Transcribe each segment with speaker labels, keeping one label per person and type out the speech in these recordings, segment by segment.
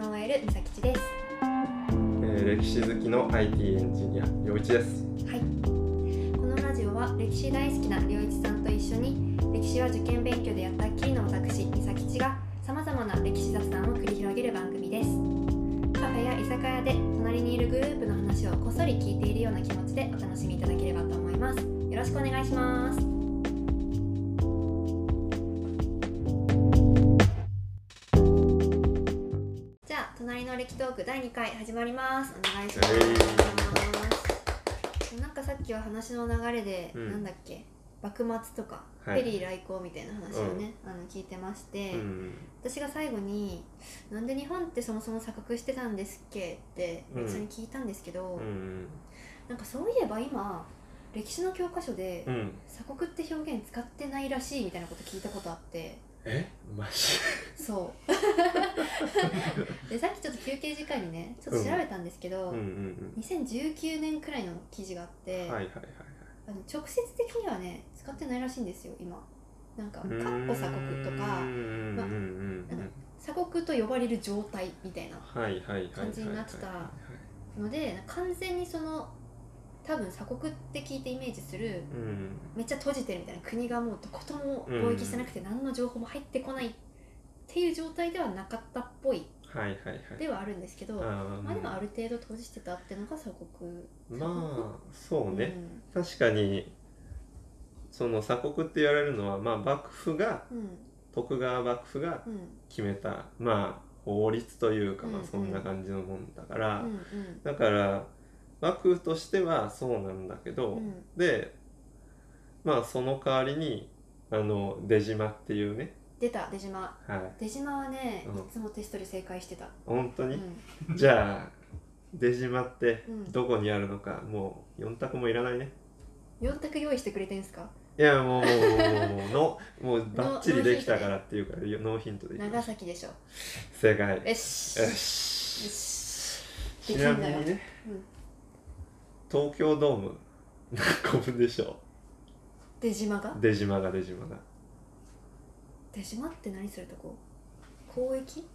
Speaker 1: の OL みさきちです。
Speaker 2: えー歴史好きの IT エンジニア陽一です。
Speaker 1: はい。このラジオは歴史大好きな良一さんと一緒に歴史は受験勉強でやったっきりの私みさきちがさまざまな歴史雑談を繰り広げる番組です。カフェや居酒屋で隣にいるグループの話をこっそり聞いているような気持ちでお楽しみいただければと思います。よろしくお願いします隣の歴トーク第2回始まります。お願いします、なんかさっきは話の流れで、
Speaker 2: うん。
Speaker 1: なんだっけ？幕末とか、
Speaker 2: はい。
Speaker 1: ペリー来航みたいな話をね、あの聞いてまして、
Speaker 2: うん
Speaker 1: 私が最後に「なんで日本ってそもそも鎖国してたんですっけ?」って
Speaker 2: うん
Speaker 1: 一緒に聞いたんですけど、
Speaker 2: うん。
Speaker 1: なんかそういえば今歴史の教科書で
Speaker 2: うん。
Speaker 1: 鎖国って表現使ってないらしいみたいなこと聞いたことあって
Speaker 2: え？マジ？
Speaker 1: そう。でさっきちょっと休憩時間にねちょっと調べたんですけど、
Speaker 2: うん。うん
Speaker 1: 2019年くらいの記事があって、
Speaker 2: うんはいはいはい。
Speaker 1: あの直接的にはね使ってないらしいんですよ今。なんか「かっ
Speaker 2: はい
Speaker 1: こ鎖国」とか鎖国と呼ばれる状態みたいな感じになってたので完全にその多分鎖国って聞いてイメージする
Speaker 2: うん。
Speaker 1: めっちゃ閉じてるみたいな国がもうどことも貿易してなくて何の情報も入ってこないっていう状態ではなかったっぽい
Speaker 2: はいはいはい。
Speaker 1: ではあるんですけど、まあでもある程度閉じてたっていうのが鎖国。
Speaker 2: まあそうね、
Speaker 1: ん。
Speaker 2: 確かにその鎖国って言われるのはまあ幕府が
Speaker 1: うん。
Speaker 2: 徳川幕府が
Speaker 1: うん。
Speaker 2: 決めたまあ法律というかまあ
Speaker 1: うん。
Speaker 2: そんな感じのもんだから、
Speaker 1: うんうん。
Speaker 2: だから幕府としてはそうなんだけど、
Speaker 1: うん。
Speaker 2: でまあその代わりにあの出島っていうね。
Speaker 1: 出た出島。
Speaker 2: はい。
Speaker 1: 出島はね、
Speaker 2: うん。
Speaker 1: いつもテストで正解してた、
Speaker 2: 本当に、
Speaker 1: うん、
Speaker 2: じゃあ出島って
Speaker 1: うん。
Speaker 2: どこにあるのか、もう4択もいらないね。
Speaker 1: 4択用意してくれてんすか？
Speaker 2: いやもうもうもうもうのもうバッチリできたからっていうからノーヒントで
Speaker 1: 長
Speaker 2: す。
Speaker 1: 崎でしょ。
Speaker 2: 正解。よ
Speaker 1: よし。
Speaker 2: し。
Speaker 1: し
Speaker 2: ちなみにね、
Speaker 1: うん
Speaker 2: 東京ドーム。何個分でしょ。
Speaker 1: 出島が？
Speaker 2: う出島が出島が。
Speaker 1: 出島って何するとこ？交易？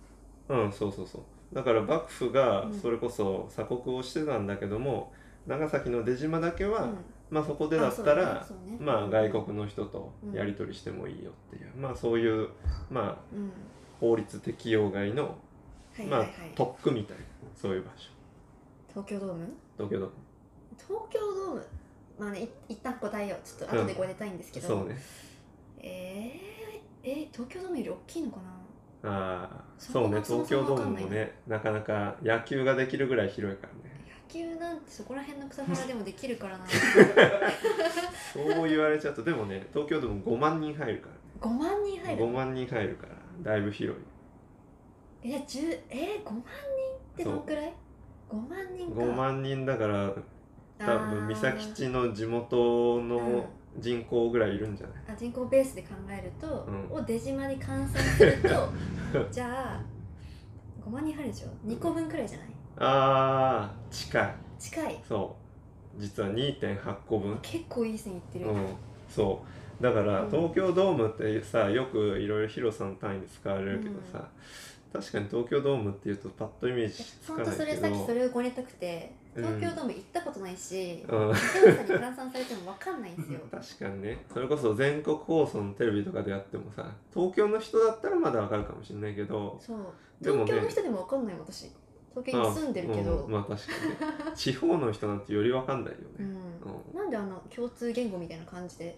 Speaker 2: うんそうそうそう。だから幕府が
Speaker 1: うん。
Speaker 2: それこそ鎖国をしてたんだけども、長崎の出島だけは、
Speaker 1: うん。
Speaker 2: まあそこでだったら、
Speaker 1: あそうね。そうね。
Speaker 2: まあ外国の人とやり取りしてもいいよっていう、まあそういうまあ
Speaker 1: うん。
Speaker 2: 法律適用外の、まあ
Speaker 1: はいはい。はい、
Speaker 2: 特区みたいな。そういう場所。
Speaker 1: 東京ドーム？
Speaker 2: 東京ドーム
Speaker 1: 東京ドームまあねい一旦答えようちょっと後でご出たいんですけど、
Speaker 2: そうね。
Speaker 1: えー、えー東京ドームより大きいのかな？
Speaker 2: ああ
Speaker 1: そ
Speaker 2: そうね東京ドームもねなかなか野球ができるぐらい広いからね。
Speaker 1: 野球なんてそこら辺の草むらでもできるからな。
Speaker 2: そう言われちゃうとでもね東京ドーム5万人入るか
Speaker 1: 5万人
Speaker 2: らね
Speaker 1: 入る
Speaker 2: ？5万人入るからだいぶ広い。
Speaker 1: えじゅえー、5万人ってどんくらい ?5 万人か。
Speaker 2: 5万人だから多分三崎地の地元の人口ぐらいいるんじゃない、
Speaker 1: あ人口ベースで考えると、
Speaker 2: うん。
Speaker 1: を出島に換算すると じゃあ5万人入るでしょ？2個分くらいじゃない？
Speaker 2: あー近い。
Speaker 1: 近い。
Speaker 2: そう。実は2.8個分。
Speaker 1: 結構いい線いってる、
Speaker 2: うん。そう。だから
Speaker 1: うん。
Speaker 2: 東京ドームってさよくいろいろ広さの単位で使われるけどさ、確かに東京ドームっていうとパッとイメージつ
Speaker 1: ほ
Speaker 2: かないけど。
Speaker 1: んとそれさっきそれをごねたくて
Speaker 2: うん
Speaker 1: 東京ドーム行ったことないし、
Speaker 2: うん。
Speaker 1: 広さに換算されても分かんないんですよ。
Speaker 2: 確かにね。それこそ全国放送のテレビとかでやってもさ東京の人だったらまだわかるかもしれないけど
Speaker 1: そう。
Speaker 2: でもね
Speaker 1: 東京の人でも分かんない私。東京に住んでるけど、
Speaker 2: うんまあ確かにね。地方の人なんてよりわかんないよね。
Speaker 1: うんなんであの共通言語みたいな感じで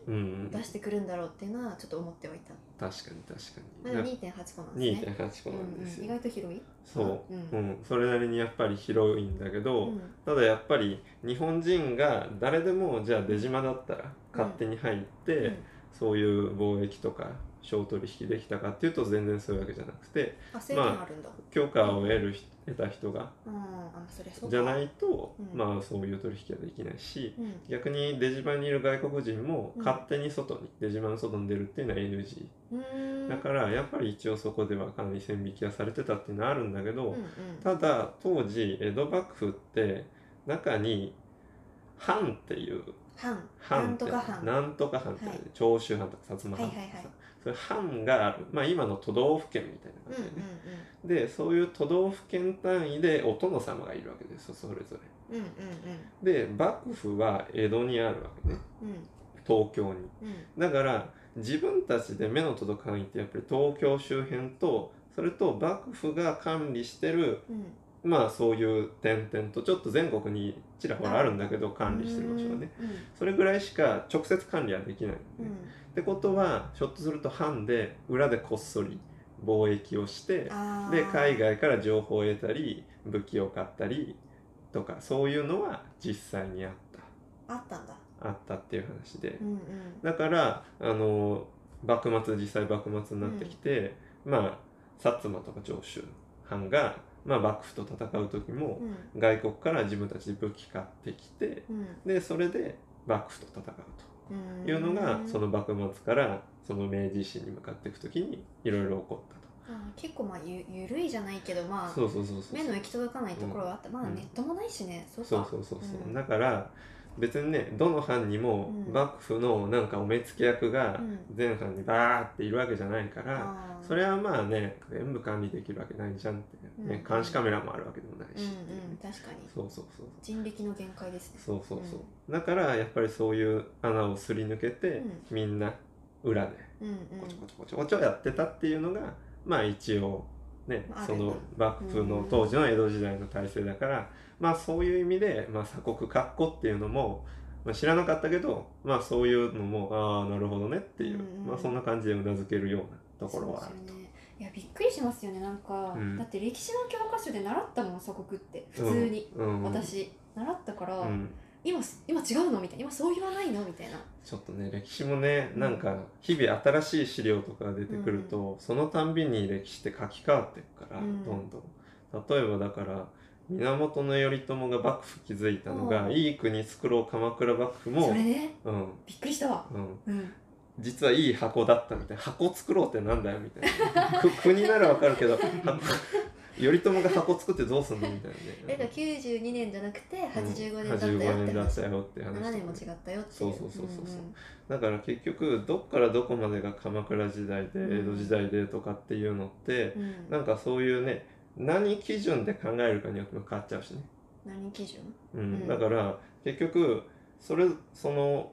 Speaker 1: 出してくるんだろうっていうのはちょっと思ってはいた、
Speaker 2: 確かに確か
Speaker 1: まあ、
Speaker 2: に
Speaker 1: でも2.8個なんですね。
Speaker 2: 2.8個なんです
Speaker 1: うんうん、意
Speaker 2: よ、
Speaker 1: 外と広い？
Speaker 2: そう。
Speaker 1: うん。
Speaker 2: うん、それなりにやっぱり広いんだけど、
Speaker 1: うん。
Speaker 2: ただやっぱり日本人が誰でもじゃあ出島だったら勝手に入って、
Speaker 1: うん。
Speaker 2: そういう貿易とか商取引できたかっていうと全然そういうわけじゃなくて
Speaker 1: あ制限あ
Speaker 2: 許可を得る人得た人がじゃないと、
Speaker 1: うん。
Speaker 2: まあそういう取引はできないし
Speaker 1: うん。
Speaker 2: 逆に出島にいる外国人も
Speaker 1: うん。
Speaker 2: 勝手に外に、出島の外に出るっていうのは NG だからやっぱり一応そこではかなり線引きはされてたっていうのはあるんだけど、ただ当時江戸幕府って中に藩っていう。
Speaker 1: 藩。なんとか藩。
Speaker 2: なんとか藩って、
Speaker 1: はい。
Speaker 2: 長州藩とか薩摩藩とかさ、藩がある、まあ、今の都道府県みたいな
Speaker 1: うん
Speaker 2: 感じでね、でそういう都道府県単位でお殿様がいるわけですよそれぞ
Speaker 1: うんうんうん。
Speaker 2: れで幕府は江戸にあるわけね。
Speaker 1: うん。
Speaker 2: 東京に。
Speaker 1: うん。
Speaker 2: だから自分たちで目の届く範囲ってやっぱり東京周辺とそれと幕府が管理してる
Speaker 1: うん
Speaker 2: まあそういう点々とちょっと全国にちらほらあるんだけど管理してる場所がね。
Speaker 1: うん
Speaker 2: それぐらいしか直接管理はできない。のね、
Speaker 1: うん。
Speaker 2: ってことはひょっとすると藩で裏でこっそり貿易をしてで海外から情報を得たり武器を買ったりとかそういうのは実際にあっ
Speaker 1: あったんだ。
Speaker 2: たあったっていう話で。
Speaker 1: うんうん。
Speaker 2: だからあの幕末実際幕末になってきて、まあ薩摩とか長州藩が、まあ、幕府と戦う時も
Speaker 1: うん。
Speaker 2: 外国から自分たちで武器買ってきて
Speaker 1: うん。
Speaker 2: でそれで幕府と戦う
Speaker 1: うん
Speaker 2: と。いうのがその幕末からその明治維新に向かっていく時にいろいろ起こったと。
Speaker 1: 結構まあゆゆるいじゃないけどまあ
Speaker 2: そうそうそうそう
Speaker 1: 目の行き届かないところはあった、まあ
Speaker 2: うん。
Speaker 1: ネットもないしね。そうか。
Speaker 2: そうそうそうそう、
Speaker 1: うん。
Speaker 2: だから別にねどの藩にも
Speaker 1: うん。
Speaker 2: 幕府のなんかお目付け役が
Speaker 1: うん。
Speaker 2: 全藩にバーっているわけじゃないから、
Speaker 1: あー。
Speaker 2: それはまあね全部管理できるわけないじゃんって、ね
Speaker 1: うん。
Speaker 2: 監視カメラもあるわけでもない
Speaker 1: う。んう
Speaker 2: し、
Speaker 1: ん確かに。
Speaker 2: そうそうそう
Speaker 1: 人力の限界ですね。
Speaker 2: そうそうそう、だからやっぱりそういう穴をすり抜けて、
Speaker 1: うん。
Speaker 2: みんな裏で
Speaker 1: うんうん。
Speaker 2: こちょこちょこちょこちょやってたっていうのがまあ一応ねその幕府の当時の江戸時代の体制だから、まあそういう意味で、まあ、鎖国括弧っていうのも、まあ、知らなかったけどまあそういうのもああなるほどねっていう、
Speaker 1: うんうん
Speaker 2: まあそんな感じでうなずけるようなところはある
Speaker 1: そうですよね。いやびっくりしますよね。なんか、
Speaker 2: うん。
Speaker 1: だって歴史の教科書で習ったもん鎖国って。普通に、
Speaker 2: うんうん。
Speaker 1: 私習ったから、
Speaker 2: うん、
Speaker 1: 今今違うの？みたいな。今そう言わないの？みたいな。
Speaker 2: ちょっとね歴史もねなんか日々新しい資料とかが出てくると、そのたんびに歴史って書き換わっていくから、
Speaker 1: うん。
Speaker 2: どんどん。例えばだから源頼朝が幕府築いたのが、
Speaker 1: うん。
Speaker 2: いい国作ろう鎌倉幕府も
Speaker 1: それね。
Speaker 2: うん。
Speaker 1: びっくりしたわ。
Speaker 2: うん、
Speaker 1: うん。
Speaker 2: 実はいい箱だったみたいな。箱作ろうってなんだよみたいな。く国ならわかるけど箱頼朝が箱作ってどうすんのみたいなね。
Speaker 1: だから92年じゃなくて85年だった
Speaker 2: 85
Speaker 1: よって話、
Speaker 2: 年だったよって話とか
Speaker 1: 7
Speaker 2: ね
Speaker 1: 年も違ったよって
Speaker 2: そうそうそうそうそう。んだから結局どっからどこまでが鎌倉時代で
Speaker 1: うん。
Speaker 2: 江戸時代でとかっていうのって、
Speaker 1: うんうん。
Speaker 2: なんかそういうね何基準で考えるかによっても変わっちゃうしね、
Speaker 1: 何基準？
Speaker 2: うん。
Speaker 1: うん。
Speaker 2: だから結局それその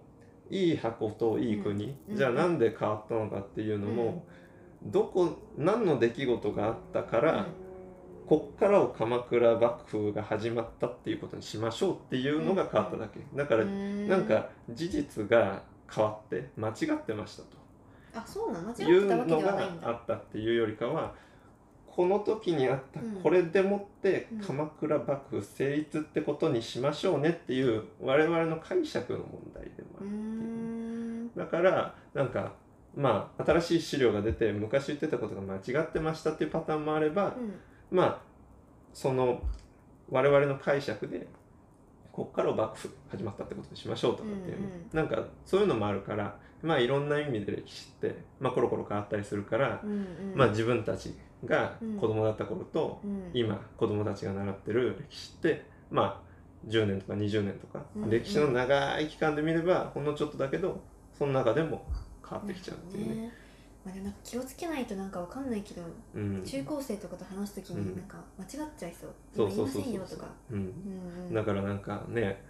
Speaker 2: いい箱といい国、
Speaker 1: うん。
Speaker 2: じゃあなんで変わったのかっていうのも、どこ何の出来事があったから、こっからを鎌倉幕府が始まったっていうことにしましょうっていうのが変わっただけ、だから
Speaker 1: うん。
Speaker 2: なんか事実が変わって間違ってましたと。
Speaker 1: あそうなの？間
Speaker 2: いう
Speaker 1: 違ってたわけ
Speaker 2: のが
Speaker 1: ではないんだ。
Speaker 2: あったっていうよりかはこの時にあった
Speaker 1: うん。
Speaker 2: これでもって
Speaker 1: うん。
Speaker 2: 鎌倉幕府成立ってことにしましょうねっていう我々の解釈の問題でもあるって。だからなんかまあ新しい資料が出て昔言ってたことが間違ってましたっていうパターンもあれば、
Speaker 1: うん。
Speaker 2: まあその我々の解釈でこっから幕府始まったってことにしましょうとかっていう、
Speaker 1: うんうん。
Speaker 2: なんかそういうのもあるからまあいろんな意味で歴史って、まあ、コロコロ変わったりするから、
Speaker 1: うんうん。
Speaker 2: まあ自分たちが
Speaker 1: うん。
Speaker 2: 子供だった頃と、
Speaker 1: うん。
Speaker 2: 今子供たちが習ってる歴史ってまあ10年とか20年とか、
Speaker 1: うん。うん。
Speaker 2: 歴史の長い期間で見ればほんのちょっとだけどその中でも変わってきちゃうっていうね。
Speaker 1: ね。まあ、でもなんか気をつけないとなんかわかんないけど、
Speaker 2: うん、
Speaker 1: 中高生とかと話すとき
Speaker 2: うん。
Speaker 1: になんか間違っちゃいそう、
Speaker 2: そう
Speaker 1: 今
Speaker 2: そうそうそう。
Speaker 1: 言いませんよとか、
Speaker 2: うん。
Speaker 1: うんうん、
Speaker 2: だからなんかね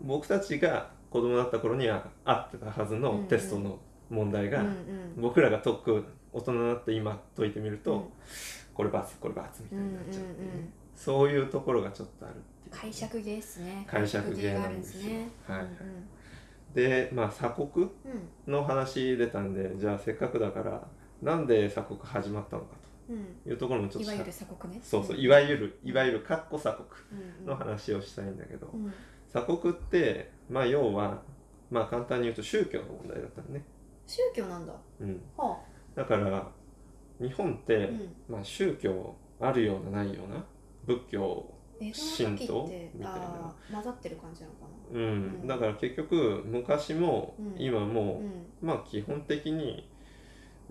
Speaker 2: 僕たちが子供だった頃にはあってたはずのテストの問題が、僕らが解く大人になって今解いてみると、
Speaker 1: うん。
Speaker 2: これ×これ×みたいになっちゃうっていうね、
Speaker 1: うん
Speaker 2: そういうところがちょっとあるっていう。
Speaker 1: 解釈芸ですね。
Speaker 2: 解釈芸なんですよ。
Speaker 1: ね。
Speaker 2: はい
Speaker 1: うん
Speaker 2: でまあ鎖国
Speaker 1: うん。
Speaker 2: の話出たんでじゃあせっかくだからなんで鎖国始まったのかと。いうところもちょっと
Speaker 1: いわゆる鎖国ね。
Speaker 2: そうそういわゆるいわゆるかっこ鎖国
Speaker 1: うん
Speaker 2: の話をしたいんだけど、
Speaker 1: うん。
Speaker 2: 鎖国ってまあ要はまあ簡単に言うと宗教の問題だったのね、
Speaker 1: 宗教なんだ。
Speaker 2: うん、
Speaker 1: は
Speaker 2: だから日本って、
Speaker 1: あ、うん、
Speaker 2: まあ、宗教あるようなないような仏教神道
Speaker 1: って
Speaker 2: みたいな。
Speaker 1: あー混ざってる感じなのか
Speaker 2: うん、
Speaker 1: うん。
Speaker 2: だから結局昔も
Speaker 1: うん。
Speaker 2: 今も、
Speaker 1: なうん。
Speaker 2: まあ基本的に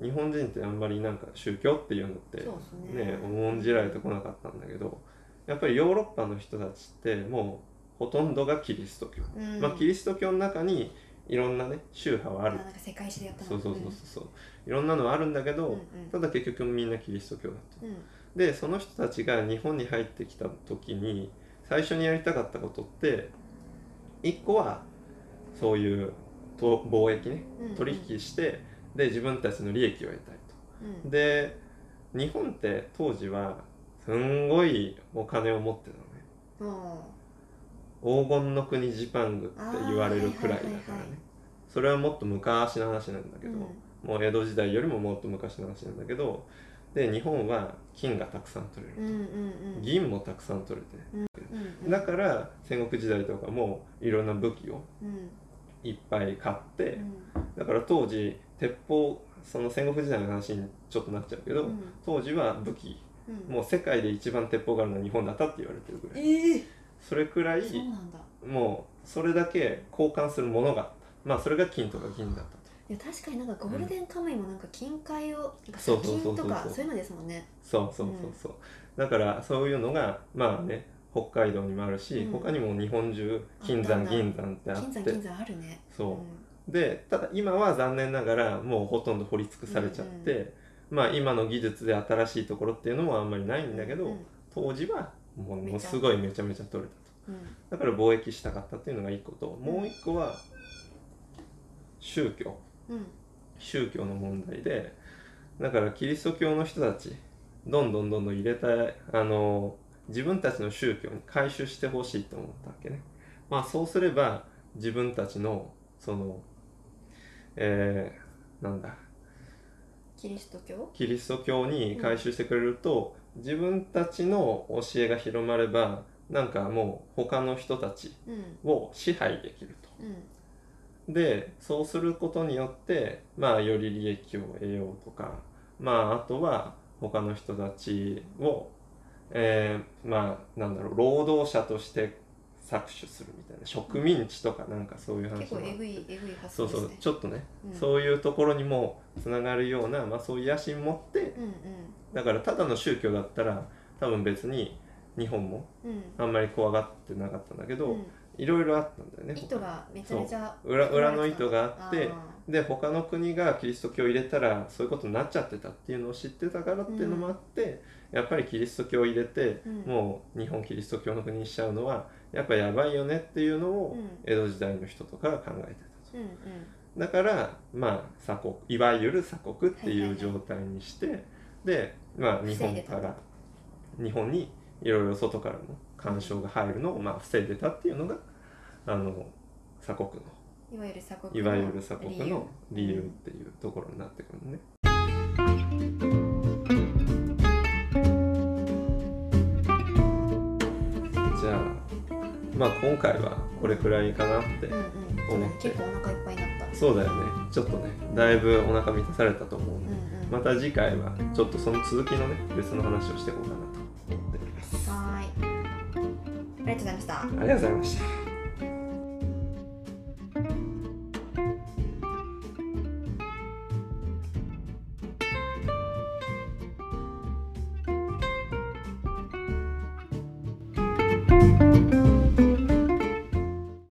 Speaker 2: 日本人ってあんまりなんか宗教っていうのって
Speaker 1: そうですね。
Speaker 2: ね重んじられてこなかったんだけどやっぱりヨーロッパの人たちってもうほとんどがキリスト教、
Speaker 1: うん。
Speaker 2: まあキリスト教の中にいろんなね宗派はある。
Speaker 1: あなんか世界史でやったの
Speaker 2: そうそうそうそういろんなのはあるんだけど、
Speaker 1: うんうん。
Speaker 2: ただ結局みんなキリスト教だと
Speaker 1: うんうん。
Speaker 2: でその人たちが日本に入ってきた時に最初にやりたかったことって一個はそういうと貿易ね
Speaker 1: うんうん。
Speaker 2: 取引してで自分たちの利益を得たい
Speaker 1: うん。
Speaker 2: とで日本って当時はすんごいお金を持ってたのね。
Speaker 1: も
Speaker 2: 黄金の国ジパングって言われるくらいだからね、
Speaker 1: はいはい。
Speaker 2: それはもっと昔の話なんだけど、
Speaker 1: うん
Speaker 2: もう江戸時代よりももっと昔の話なんだけどで日本は金がたくさん取れる
Speaker 1: う、うんうんうん。
Speaker 2: 銀もたくさん取れて、
Speaker 1: うんうん
Speaker 2: だから戦国時代とかもいろんな武器を
Speaker 1: うん。
Speaker 2: いっぱい買って、
Speaker 1: うん。
Speaker 2: だから当時鉄砲その戦国時代の話にちょっとなっちゃうけど、
Speaker 1: うん。
Speaker 2: 当時は武器
Speaker 1: うん。
Speaker 2: もう世界で一番鉄砲があるのは日本だったって言われてるぐらい。
Speaker 1: ええ
Speaker 2: それくらいもうそれだけ交換するものがあった。まあそれが金とか銀だった。と
Speaker 1: いや確かになんかゴールデンカムイもなんか金塊を
Speaker 2: うそうそうそう
Speaker 1: 金とかそういうのですもんね。
Speaker 2: そうそうそうそう、だからそういうのがまあね北海道にもあるし、
Speaker 1: うん。
Speaker 2: 他にも日本中金山銀山ってあって。
Speaker 1: 金山銀山あるね。
Speaker 2: そう。でただ今は残念ながらもうほとんど掘り尽くされちゃって、まあ今の技術で新しいところっていうのもあんまりないんだけど、
Speaker 1: うん
Speaker 2: 当時はものすごいめちゃめちゃ取れたと。
Speaker 1: うん。
Speaker 2: だから貿易したかったっていうのが一個ともう一個は宗教。
Speaker 1: うん
Speaker 2: 宗教の問題でだからキリスト教の人たちどんどんどんどん入れたいあの自分たちの宗教に改宗してほしいと思ったわけね。まあそうすれば自分たちのそのえー、なんだ？
Speaker 1: キリスト教？
Speaker 2: キリスト教に改宗してくれると、自分たちの教えが広まればなんかもう他の人たち
Speaker 1: うん。
Speaker 2: を支配できるでそうすることによってまあより利益を得ようとかまああとは他の人たちを、えーまあなんだろう労働者として搾取するみたいな植民地とかなんかそういう話も。
Speaker 1: 結構えぐいえぐい発
Speaker 2: そうそう
Speaker 1: 想ですね
Speaker 2: ちょっとね、
Speaker 1: うん。
Speaker 2: そういうところにもつながるような、まあ、そういう野心持って
Speaker 1: うん
Speaker 2: だからただの宗教だったら多分別に日本も
Speaker 1: うんうん。
Speaker 2: あんまり怖がってなかったんだけど、
Speaker 1: うん
Speaker 2: いろいろあったんだよね。
Speaker 1: 意図がめちゃめちゃ
Speaker 2: 裏裏の意図があって
Speaker 1: あ
Speaker 2: で他の国がキリスト教を入れたらそういうことになっちゃってたっていうのを知ってたからっていうのもあって、やっぱりキリスト教を入れて、
Speaker 1: うん。
Speaker 2: もう日本キリスト教の国にしちゃうのはやっぱやばいよねっていうのを
Speaker 1: うん。
Speaker 2: 江戸時代の人とかが考えてたと。
Speaker 1: うんうん。
Speaker 2: だからまあ鎖国いわゆる鎖国っていう
Speaker 1: はいはいはい。
Speaker 2: 状態にして、でまあ日本から日本にいろいろ外からの干渉が入るのをまあ防いでたっていうのがあの鎖国の。
Speaker 1: いわゆる鎖国
Speaker 2: いわゆる鎖国の理由。っ
Speaker 1: うん
Speaker 2: ていうところになってくるね。じゃあまあ今回はこれくらいかなって
Speaker 1: うんうん。
Speaker 2: 思って。
Speaker 1: 結構お腹いっぱいになった。
Speaker 2: そうだよね。ちょっとねだいぶお腹満たされたと思うんで、
Speaker 1: うんうん。
Speaker 2: また次回はちょっとその続きのね別の話をしていこうかなと思っております。
Speaker 1: はーい。ありがとうございました。
Speaker 2: ありがとうございました「